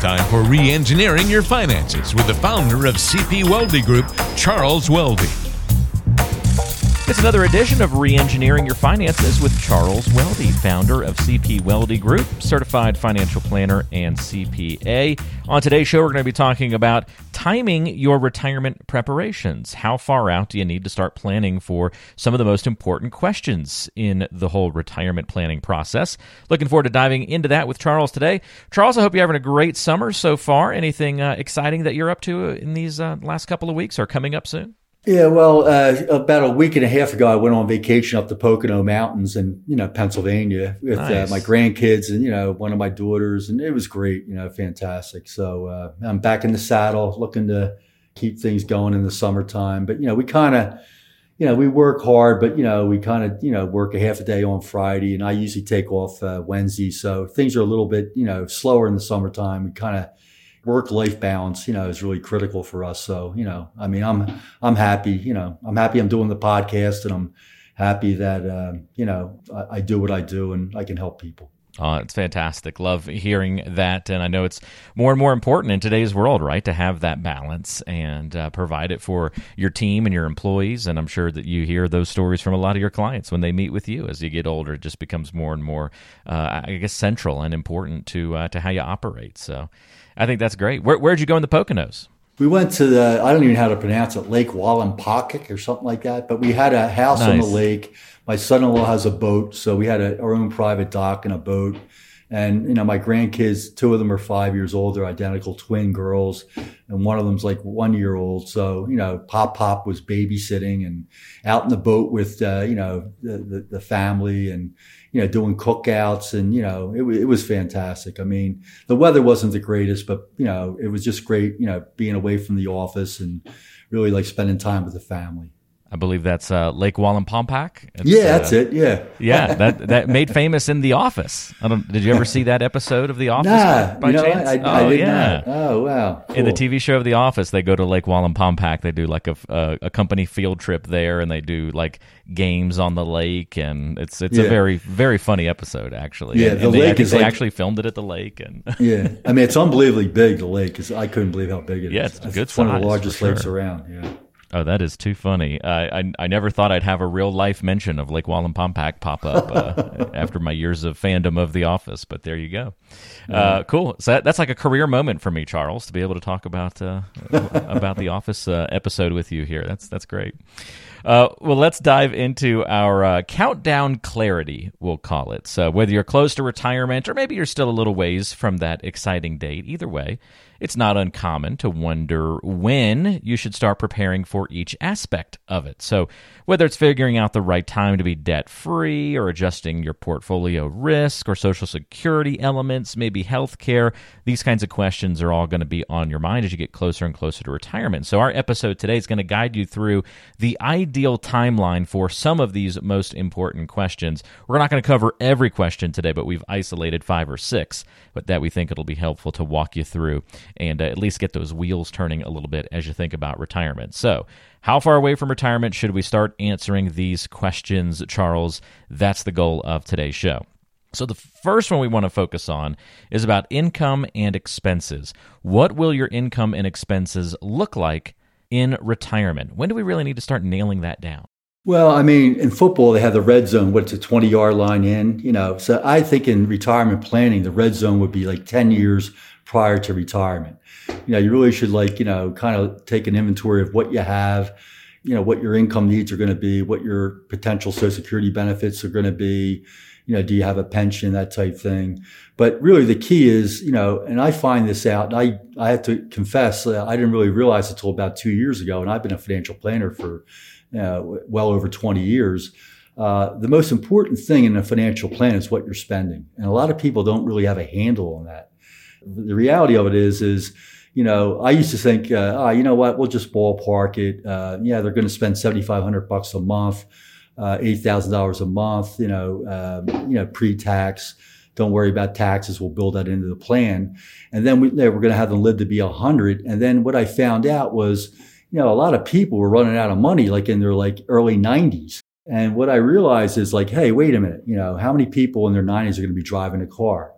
time for re engineering your finances with the founder of CP Welde Group, Charles Welde. It's another edition of Reengineering Your Finances with Charles Welde, founder of CP Welde Group, certified financial planner and CPA. On today's show, we're going to be talking about timing your retirement preparations. How far out do you need to start planning for some of the most important questions in the whole retirement planning process? Looking forward to diving into that with Charles today. Charles, I hope you're having a great summer so far. Anything uh, exciting that you're up to in these uh, last couple of weeks or coming up soon? Yeah, well, uh, about a week and a half ago, I went on vacation up the Pocono Mountains in you know Pennsylvania with nice. uh, my grandkids and you know one of my daughters, and it was great, you know, fantastic. So uh, I'm back in the saddle, looking to keep things going in the summertime. But you know, we kind of, you know, we work hard, but you know, we kind of you know work a half a day on Friday, and I usually take off uh, Wednesday, so things are a little bit you know slower in the summertime. We kind of work life balance, you know, is really critical for us. So, you know, I mean, I'm I'm happy, you know, I'm happy I'm doing the podcast and I'm happy that uh, you know I, I, do what I do and I can help people. Oh, it's fantastic. Love hearing that. And I know it's more and more important in today's world, right, to have that balance and uh, provide it for your team and your employees. And I'm sure that you hear those stories from a lot of your clients when they meet with you. As you get older, it just becomes more and more, uh, I guess, central and important to, uh, to how you operate. So I think that's great. Where, where'd you go in the Poconos? We went to the, I don't even know how to pronounce it, Lake Wallenpaupack or something like that. But we had a house nice. on the lake. My son in law has a boat. So we had a, our own private dock and a boat. And, you know, my grandkids, two of them are five years old. They're identical twin girls. And one of them's like one year old. So, you know, Pop Pop was babysitting and out in the boat with, uh, you know, the, the, the, family and, you know, doing cookouts. And, you know, it, it was fantastic. I mean, the weather wasn't the greatest, but, you know, it was just great, you know, being away from the office and really like spending time with the family. I believe that's uh, Lake Wallenpaupack. yeah, that's uh, it. Yeah, yeah. That that made famous in The Office. I don't. Did you ever see that episode of The Office? Nah, by, by chance? I, I, oh, I yeah. Not. Oh, wow. Cool. In the TV show of The Office, they go to Lake Wallenpaupack. They do like a, a, a company field trip there, and they do like games on the lake, and it's it's yeah. a very very funny episode actually. Yeah, and, the and lake they, is they like, actually filmed it at the lake, and yeah, I mean it's unbelievably big. The lake is. I couldn't believe how big it yeah, is. it's, it's one of the largest lakes around. Yeah. Oh, that is too funny. I, I, I never thought I'd have a real life mention of Lake Wallenpaupack pop up uh, after my years of fandom of The Office, but there you go. Uh, cool. So that, that's like a career moment for me, Charles, to be able to talk about uh, about The Office uh, episode with you here. That's that's great. Uh, well, let's dive into our uh, countdown clarity, we'll call it. So, whether you're close to retirement or maybe you're still a little ways from that exciting date, either way, it's not uncommon to wonder when you should start preparing for each aspect of it. So, whether it's figuring out the right time to be debt free or adjusting your portfolio risk or social security elements, maybe healthcare, these kinds of questions are all going to be on your mind as you get closer and closer to retirement. So, our episode today is going to guide you through the ideal timeline for some of these most important questions. We're not going to cover every question today, but we've isolated five or six but that we think it'll be helpful to walk you through and uh, at least get those wheels turning a little bit as you think about retirement. So, how far away from retirement should we start answering these questions, Charles? That's the goal of today's show. So, the first one we want to focus on is about income and expenses. What will your income and expenses look like in retirement? When do we really need to start nailing that down? Well, I mean, in football, they have the red zone, what's a 20 yard line in, you know. So I think in retirement planning, the red zone would be like 10 years prior to retirement. You know, you really should like, you know, kind of take an inventory of what you have, you know, what your income needs are going to be, what your potential social security benefits are going to be. You know, do you have a pension, that type thing. But really the key is, you know, and I find this out, I, I have to confess, uh, I didn't really realize it until about two years ago. And I've been a financial planner for, uh, well over 20 years. Uh, the most important thing in a financial plan is what you're spending, and a lot of people don't really have a handle on that. The reality of it is, is you know, I used to think, uh, oh, you know what, we'll just ballpark it. Uh, yeah, they're going to spend 7,500 bucks a month, uh, $8,000 a month, you know, um, you know, pre-tax. Don't worry about taxes. We'll build that into the plan. And then we, we're going to have them live to be 100. And then what I found out was, you know, a lot of people were running out of money like in their like early 90s. And what I realized is like, hey, wait a minute, you know, how many people in their 90s are going to be driving a car?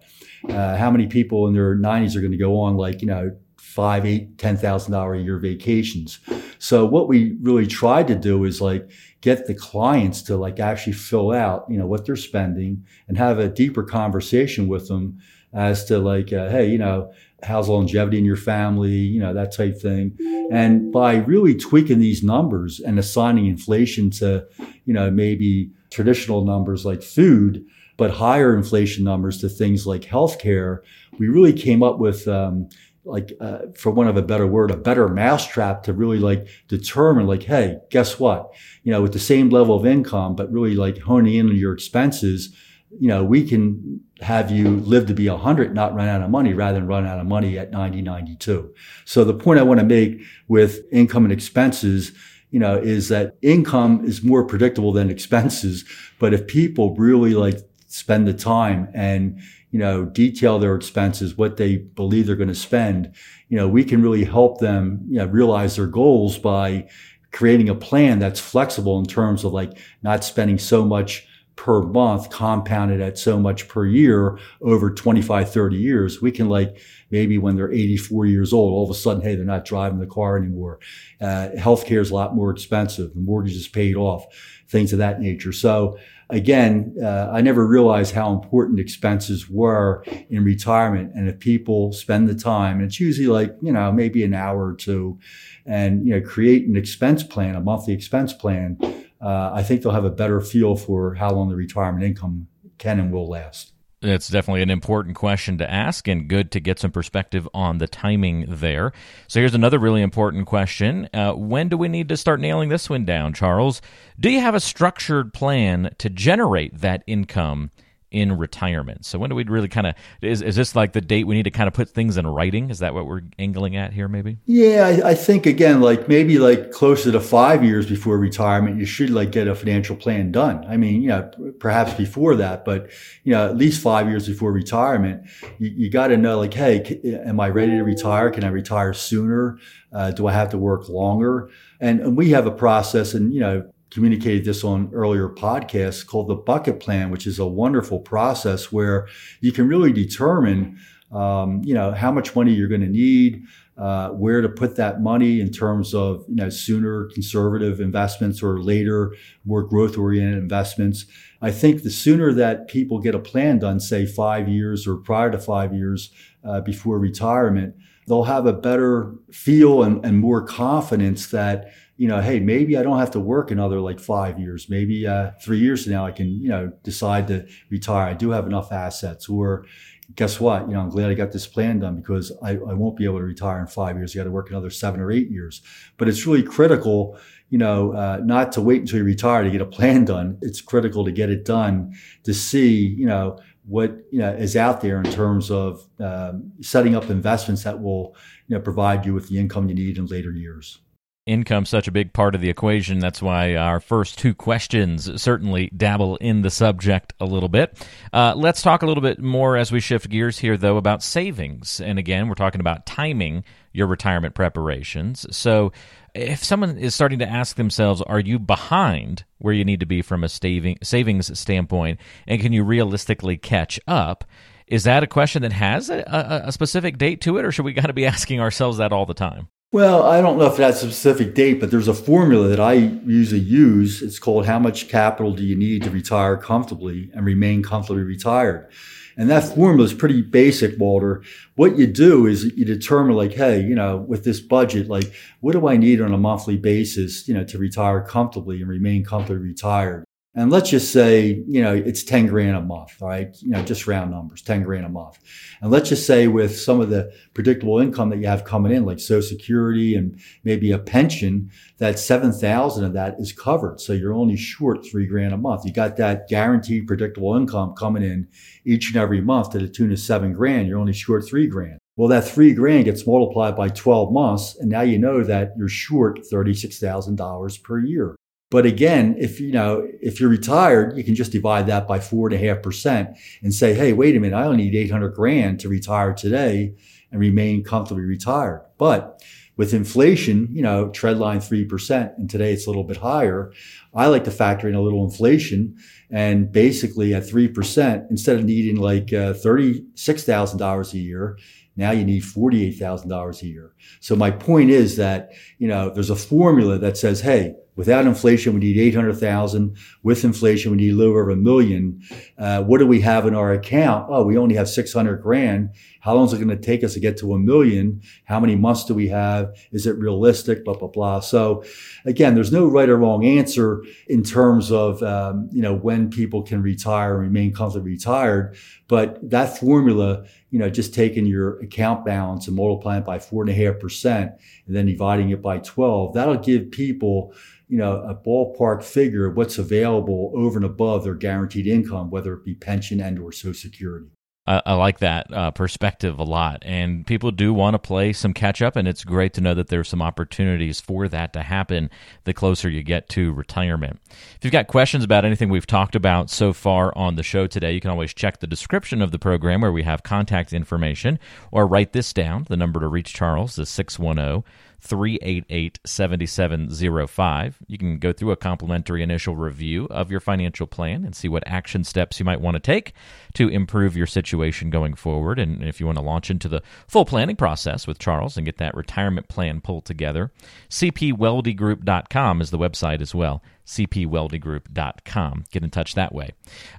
Uh, how many people in their 90s are going to go on like, you know, five, eight, ten thousand dollar a year vacations. So what we really tried to do is like get the clients to like actually fill out, you know, what they're spending and have a deeper conversation with them as to like, uh, hey, you know, how's longevity in your family, you know, that type thing. And by really tweaking these numbers and assigning inflation to, you know, maybe traditional numbers like food, but higher inflation numbers to things like healthcare, we really came up with, um, like uh, for one of a better word a better mousetrap to really like determine like hey guess what? You know with the same level of income but really like honing in on your expenses you know we can have you live to be 100 not run out of money rather than run out of money at 90 92 so the point i want to make with income and expenses you know is that income is more predictable than expenses but if people really like spend the time and you know, detail their expenses, what they believe they're going to spend, you know, we can really help them, you know, realize their goals by creating a plan that's flexible in terms of like not spending so much per month compounded at so much per year over 25, 30 years. We can like maybe when they're 84 years old, all of a sudden, hey, they're not driving the car anymore. Uh, healthcare is a lot more expensive. The mortgage is paid off, things of that nature. So again, uh, I never realized how important expenses were in retirement. And if people spend the time, and it's usually like, you know, maybe an hour or two, and, you know, create an expense plan, a monthly expense plan, uh, I think they'll have a better feel for how long the retirement income can and will last. It's definitely an important question to ask and good to get some perspective on the timing there. So here's another really important question. Uh, when do we need to start nailing this one down, Charles? Do you have a structured plan to generate that income in retirement. So when do we really kind of is is this like the date we need to kind of put things in writing? Is that what we're angling at here? Maybe. Yeah, I, I, think again, like maybe like closer to five years before retirement, you should like get a financial plan done. I mean, you know, perhaps before that, but you know, at least five years before retirement, you, you got to know like, hey, am I ready to retire? Can I retire sooner? Uh, do I have to work longer? And, and we have a process, and you know, communicated this on earlier podcasts called the bucket plan, which is a wonderful process where you can really determine, um, you know, how much money you're going to need, uh, where to put that money in terms of, you know, sooner conservative investments or later more growth oriented investments. I think the sooner that people get a plan done, say five years or prior to five years uh, before retirement, they'll have a better feel and, and more confidence that you know, hey, maybe I don't have to work another like five years. Maybe uh, three years from now, I can, you know, decide to retire. I do have enough assets. Or guess what? You know, I'm glad I got this plan done because I, I won't be able to retire in five years. You got to work another seven or eight years. But it's really critical, you know, uh, not to wait until you retire to get a plan done. It's critical to get it done to see, you know, what you know is out there in terms of um, setting up investments that will you know provide you with the income you need in later years income such a big part of the equation. That's why our first two questions certainly dabble in the subject a little bit. Uh, let's talk a little bit more as we shift gears here, though, about savings. And again, we're talking about timing your retirement preparations. So, if someone is starting to ask themselves, are you behind where you need to be from a saving, savings standpoint, and can you realistically catch up? Is that a question that has a, a, a specific date to it, or should we got to be asking ourselves that all the time? Well, I don't know if that's a specific date, but there's a formula that I usually use. It's called how much capital do you need to retire comfortably and remain comfortably retired? And that formula is pretty basic, Walter. What you do is you determine like, hey, you know, with this budget, like, what do I need on a monthly basis, you know, to retire comfortably and remain comfortably retired? And let's just say, you know, it's 10 grand a month, right? You know, just round numbers, 10 grand a month. And let's just say with some of the predictable income that you have coming in, like Social Security and maybe a pension, that 7,000 of that is covered. So you're only short three grand a month. You got that guaranteed predictable income coming in each and every month to the tune of seven grand. You're only short three grand. Well, that three grand gets multiplied by 12 months. And now you know that you're short $36,000 per year. But again, if you know, if you're retired, you can just divide that by four and a half percent and say, hey, wait a minute, I only need 800 grand to retire today and remain comfortably retired. But with inflation, you know, tread line 3%, and today it's a little bit higher. I like to factor in a little inflation. And basically at 3%, instead of needing like uh, $36,000 a year, now you need $48,000 a year. So my point is that, you know, there's a formula that says, hey, Without inflation, we need 800,000. With inflation, we need a little over a million. Uh, what do we have in our account? Oh, we only have 600 grand. How long is it going to take us to get to a million? How many months do we have? Is it realistic? Blah, blah, blah. So again, there's no right or wrong answer in terms of, um, you know, when people can retire and remain comfortably retired. But that formula, you know, just taking your account balance and multiplying it by four and a half percent and then dividing it by 12, that'll give people, you know, a ballpark figure of what's available over and above their guaranteed income, whether it be pension and or Social Security. I, I like that uh, perspective a lot. And people do want to play some catch up, and it's great to know that there's some opportunities for that to happen the closer you get to retirement. If you've got questions about anything we've talked about so far on the show today, you can always check the description of the program where we have contact information or write this down. The number to reach Charles is 610 388 7705. You can go through a complimentary initial review of your financial plan and see what action steps you might want to take to improve your situation going forward. And if you want to launch into the full planning process with Charles and get that retirement plan pulled together, cpweldegroup.com is the website as well cpweldegroup.com. Get in touch that way.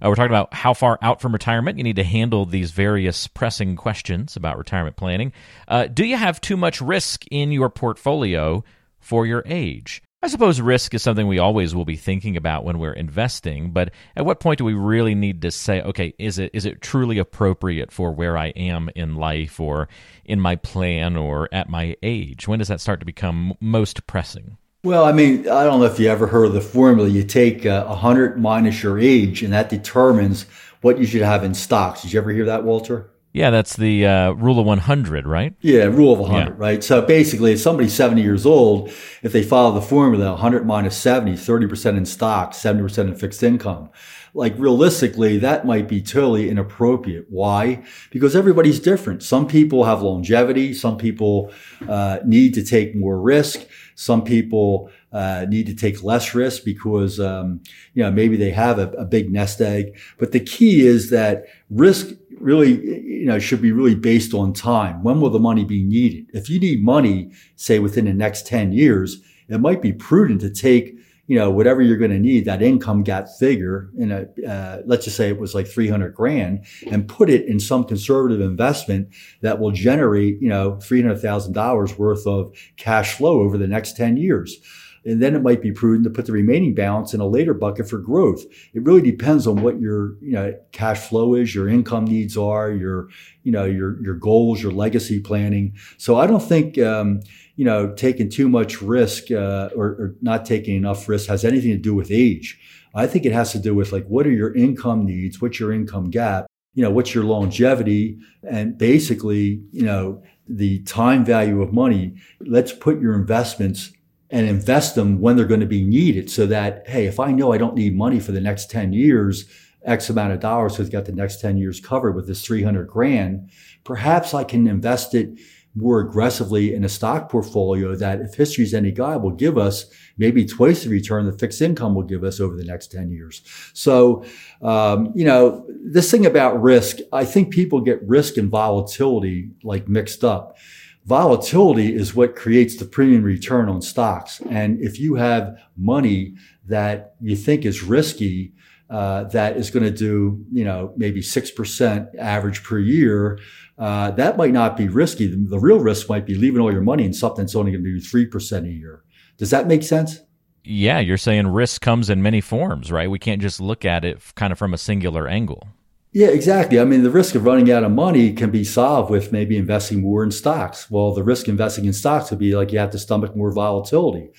Uh, we're talking about how far out from retirement you need to handle these various pressing questions about retirement planning. Uh, do you have too much risk in your portfolio for your age? I suppose risk is something we always will be thinking about when we're investing, but at what point do we really need to say, okay, is it is it truly appropriate for where I am in life or in my plan or at my age? When does that start to become most pressing? Well, I mean, I don't know if you ever heard of the formula. You take uh, 100 minus your age, and that determines what you should have in stocks. Did you ever hear that, Walter? Yeah, that's the uh, rule of 100, right? Yeah, rule of 100, yeah. right? So basically, if somebody's 70 years old, if they follow the formula, 100 minus 70, 30% in stocks, 70% in fixed income like realistically, that might be totally inappropriate. Why? Because everybody's different. Some people have longevity. Some people uh, need to take more risk. Some people uh, need to take less risk because, um, you know, maybe they have a, a big nest egg. But the key is that risk really, you know, should be really based on time. When will the money be needed? If you need money, say within the next 10 years, it might be prudent to take you know, whatever you're going to need, that income gap figure in a, uh, let's just say it was like 300 grand and put it in some conservative investment that will generate, you know, $300,000 worth of cash flow over the next 10 years. And then it might be prudent to put the remaining balance in a later bucket for growth. It really depends on what your, you know, cash flow is, your income needs are, your, you know, your, your goals, your legacy planning. So I don't think, um, you know, taking too much risk uh, or, or not taking enough risk has anything to do with age. I think it has to do with like, what are your income needs? What's your income gap? You know, what's your longevity? And basically, you know, the time value of money. Let's put your investments and invest them when they're going to be needed so that, hey, if I know I don't need money for the next 10 years, X amount of dollars, so it's got the next 10 years covered with this 300 grand, perhaps I can invest it more aggressively in a stock portfolio that if history is any guide will give us maybe twice the return the fixed income will give us over the next 10 years. So, um, you know, this thing about risk, I think people get risk and volatility like mixed up. Volatility is what creates the premium return on stocks. And if you have money that you think is risky, uh, that is going to do, you know, maybe 6% average per year, uh, that might not be risky. The, the, real risk might be leaving all your money in something that's only going to do 3% a year. Does that make sense? Yeah, you're saying risk comes in many forms, right? We can't just look at it kind of from a singular angle. Yeah, exactly. I mean, the risk of running out of money can be solved with maybe investing more in stocks. Well, the risk investing in stocks would be like you have to stomach more volatility.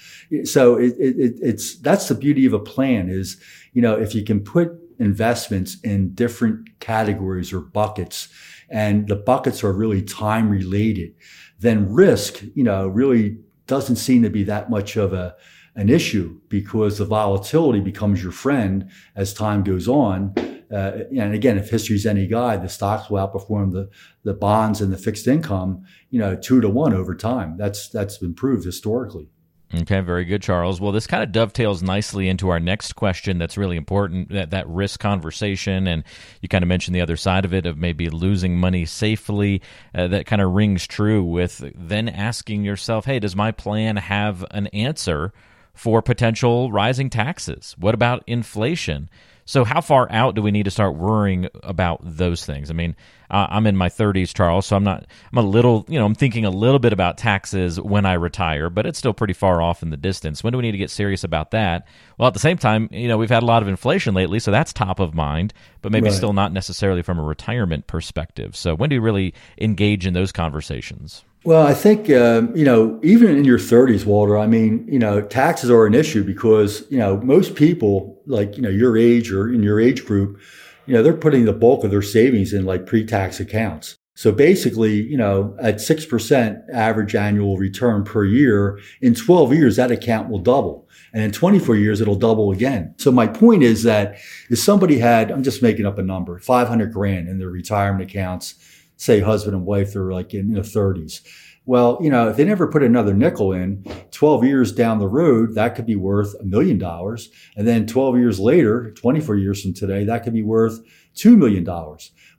So it, it, it's that's the beauty of a plan is you know if you can put investments in different categories or buckets, and the buckets are really time related, then risk you know really doesn't seem to be that much of a an issue because the volatility becomes your friend as time goes on uh, and again, if history's any guide, the stocks will outperform the the bonds and the fixed income, you know, two to one over time. That's that's been proved historically. Okay, very good, Charles. Well, this kind of dovetails nicely into our next question that's really important that, that risk conversation. And you kind of mentioned the other side of it of maybe losing money safely. Uh, that kind of rings true with then asking yourself, hey, does my plan have an answer for potential rising taxes? What about inflation? So, how far out do we need to start worrying about those things? I mean, I'm in my 30s, Charles, so I'm not. I'm a little, you know, I'm thinking a little bit about taxes when I retire, but it's still pretty far off in the distance. When do we need to get serious about that? Well, at the same time, you know, we've had a lot of inflation lately, so that's top of mind, but maybe right. still not necessarily from a retirement perspective. So, when do you really engage in those conversations? Well, I think um, you know, even in your 30s, Walter. I mean, you know, taxes are an issue because you know most people, like you know, your age or in your age group, you know, they're putting the bulk of their savings in like pre-tax accounts. So basically, you know, at six percent average annual return per year, in 12 years, that account will double, and in 24 years, it'll double again. So my point is that if somebody had, I'm just making up a number, 500 grand in their retirement accounts say husband and wife they're like in their 30s. Well, you know, if they never put another nickel in, 12 years down the road, that could be worth a million dollars. And then 12 years later, 24 years from today, that could be worth $2 million.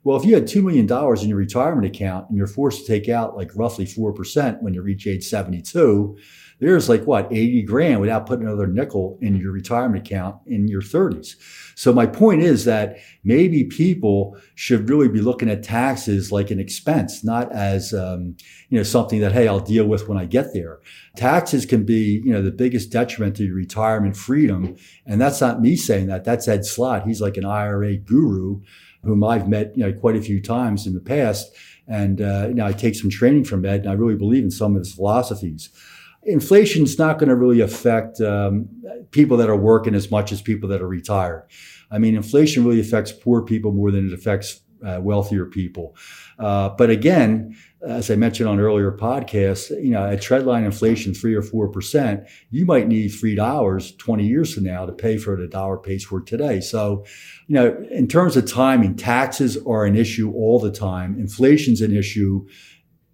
Well, if you had $2 million in your retirement account and you're forced to take out like roughly 4% when you reach age 72, there's like what 80 grand without putting another nickel in your retirement account in your 30s. So my point is that maybe people should really be looking at taxes like an expense, not as um, you know something that hey I'll deal with when I get there. Taxes can be you know the biggest detriment to your retirement freedom, and that's not me saying that. That's Ed Slott He's like an IRA guru whom I've met you know quite a few times in the past. And uh, you know, I take some training from Ed, and I really believe in some of his philosophies inflation is not going to really affect um, people that are working as much as people that are retired. I mean, inflation really affects poor people more than it affects uh, wealthier people. Uh, but again, as I mentioned on earlier podcasts, you know, at trendline inflation three or four percent, you might need three dollars twenty years from now to pay for the dollar pays for today. So, you know, in terms of timing, taxes are an issue all the time. Inflation's an issue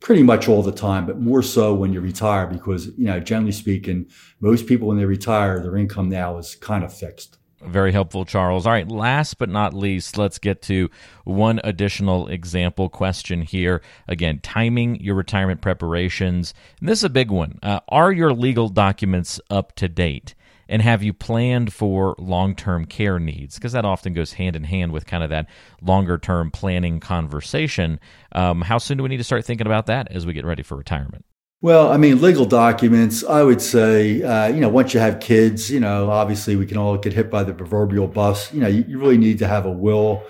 pretty much all the time, but more so when you retire because, you know, generally speaking, most people when they retire, their income now is kind of fixed. Very helpful, Charles. All right, last but not least, let's get to one additional example question here. Again, timing your retirement preparations. And this is a big one. Uh, are your legal documents up to date? And have you planned for long term care needs? Because that often goes hand in hand with kind of that longer term planning conversation. Um, how soon do we need to start thinking about that as we get ready for retirement? Well, I mean, legal documents, I would say, uh, you know, once you have kids, you know, obviously we can all get hit by the proverbial bus. You know, you, you really need to have a will,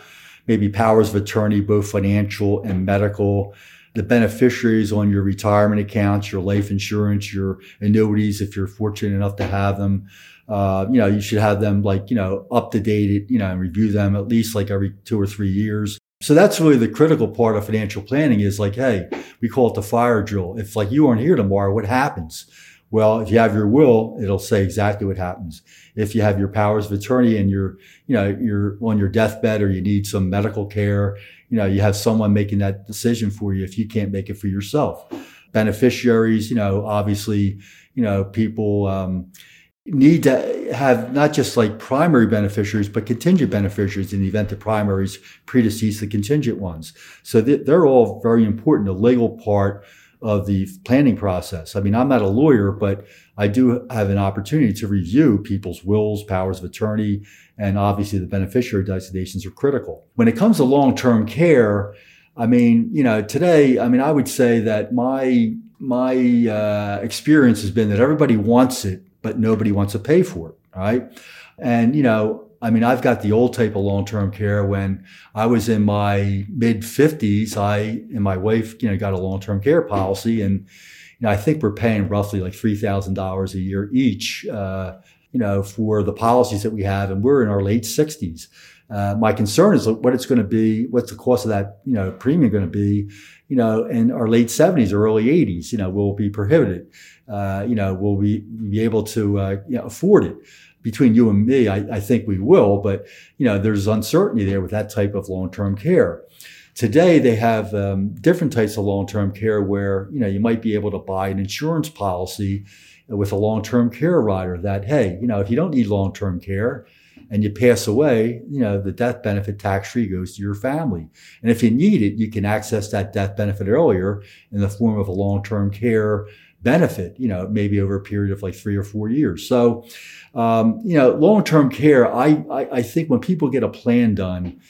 maybe powers of attorney, both financial and medical the beneficiaries on your retirement accounts, your life insurance, your annuities, if you're fortunate enough to have them. Uh, you know, you should have them like, you know, up to date, you know, and review them at least like every two or three years. So that's really the critical part of financial planning is like, hey, we call it the fire drill. If like you aren't here tomorrow, what happens? Well, if you have your will, it'll say exactly what happens. If you have your powers of attorney and you're, you know, you're on your deathbed or you need some medical care, you know, you have someone making that decision for you if you can't make it for yourself. Beneficiaries, you know, obviously, you know, people, um, need to have not just like primary beneficiaries, but contingent beneficiaries in the event the primaries predecease the contingent ones. So they're all very important. The legal part of the planning process. I mean, I'm not a lawyer, but I do have an opportunity to review people's wills, powers of attorney, and obviously the beneficiary designations are critical. When it comes to long-term care, I mean, you know, today, I mean, I would say that my my uh, experience has been that everybody wants it, but nobody wants to pay for it, right? And you know, I mean, I've got the old type of long-term care. When I was in my mid fifties, I and my wife, you know, got a long-term care policy, and you know, I think we're paying roughly like three thousand dollars a year each, uh, you know, for the policies that we have, and we're in our late sixties. Uh, my concern is what it's going to be, what's the cost of that, you know, premium going to be, you know, in our late 70s or early 80s, you know, will be prohibited. Uh, you know, will we be able to, uh, you know, afford it? between you and me, I, I think we will, but you know, there's uncertainty there with that type of long-term care. Today, they have um, different types of long-term care where you know you might be able to buy an insurance policy with a long-term care rider that hey, you know, if you don't need long-term care and you pass away, you know, the death benefit tax-free goes to your family. And if you need it, you can access that death benefit earlier in the form of a long-term care benefit, you know, maybe over a period of like three or four years. So, um, you know, long-term care, I, I, I, think when people get a plan done,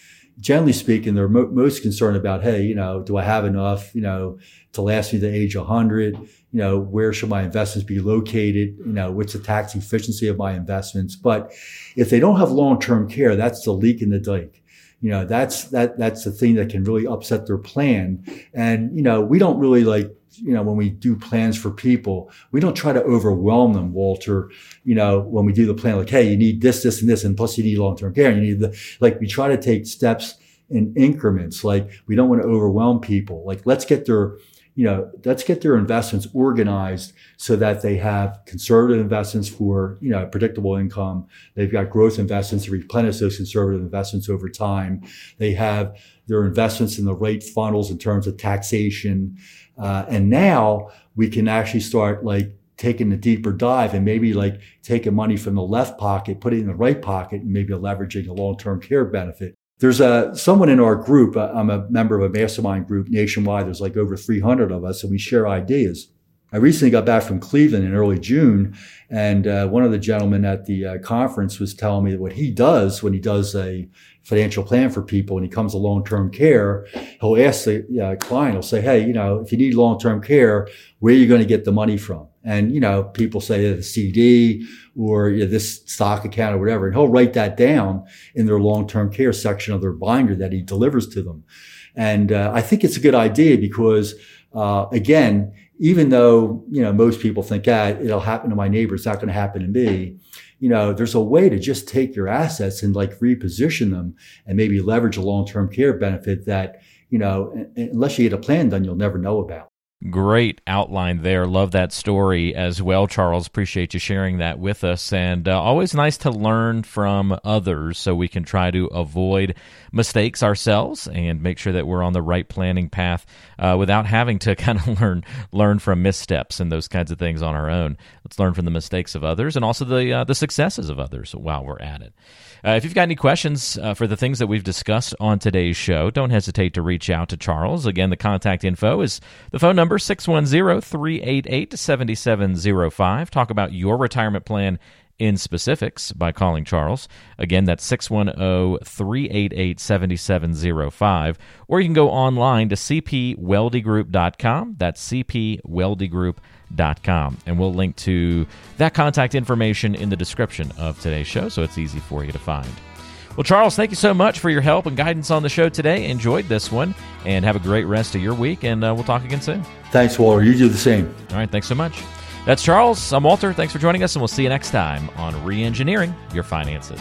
generally speaking, they're mo- most concerned about, hey, you know, do I have enough, you know, to last me to age 100? You know, where should my investments be located? You know, what's the tax efficiency of my investments? But if they don't have long-term care, that's the leak in the dike you know that's that that's the thing that can really upset their plan and you know we don't really like you know, when we do plans for people, we don't try to overwhelm them, Walter. You know, when we do the plan, like, hey, you need this, this, and this, and plus you need long-term care. And you need the, like, we try to take steps in increments. Like, we don't want to overwhelm people. Like, let's get their, you know, let's get their investments organized so that they have conservative investments for, you know, predictable income. They've got growth investments to replenish those conservative investments over time. They have their investments in the right funnels in terms of taxation. Uh, and now we can actually start like taking a deeper dive and maybe like taking money from the left pocket, put it in the right pocket, and maybe leveraging a long-term care benefit. There's a someone in our group. Uh, I'm a member of a mastermind group nationwide. There's like over 300 of us, and we share ideas. I recently got back from Cleveland in early June, and uh, one of the gentlemen at the uh, conference was telling me that what he does when he does a financial plan for people and he comes to long-term care, he'll ask the uh, client, he'll say, hey, you know, if you need long-term care, where are you going to get the money from? And, you know, people say the CD or you know, this stock account or whatever, and he'll write that down in their long-term care section of their binder that he delivers to them. And uh, I think it's a good idea because, uh, again, even though, you know, most people think, ah, it'll happen to my neighbor. It's not going to happen to me. You know, there's a way to just take your assets and like reposition them and maybe leverage a long-term care benefit that, you know, unless you get a plan done, you'll never know about. Great outline there. Love that story as well, Charles. Appreciate you sharing that with us. And uh, always nice to learn from others so we can try to avoid mistakes ourselves and make sure that we're on the right planning path uh, without having to kind of learn learn from missteps and those kinds of things on our own. Let's learn from the mistakes of others and also the uh, the successes of others while we're at it. Uh, if you've got any questions uh, for the things that we've discussed on today's show, don't hesitate to reach out to Charles. Again, the contact info is the phone number 610 388 7705. Talk about your retirement plan in specifics by calling Charles. Again, that's 610 388 7705. Or you can go online to cpweldegroup.com. That's cpweldegroup.com. And we'll link to that contact information in the description of today's show so it's easy for you to find. Well, Charles, thank you so much for your help and guidance on the show today. Enjoyed this one and have a great rest of your week, and uh, we'll talk again soon. Thanks, Walter. You do the same. All right. Thanks so much. That's Charles. I'm Walter. Thanks for joining us, and we'll see you next time on Reengineering Your Finances.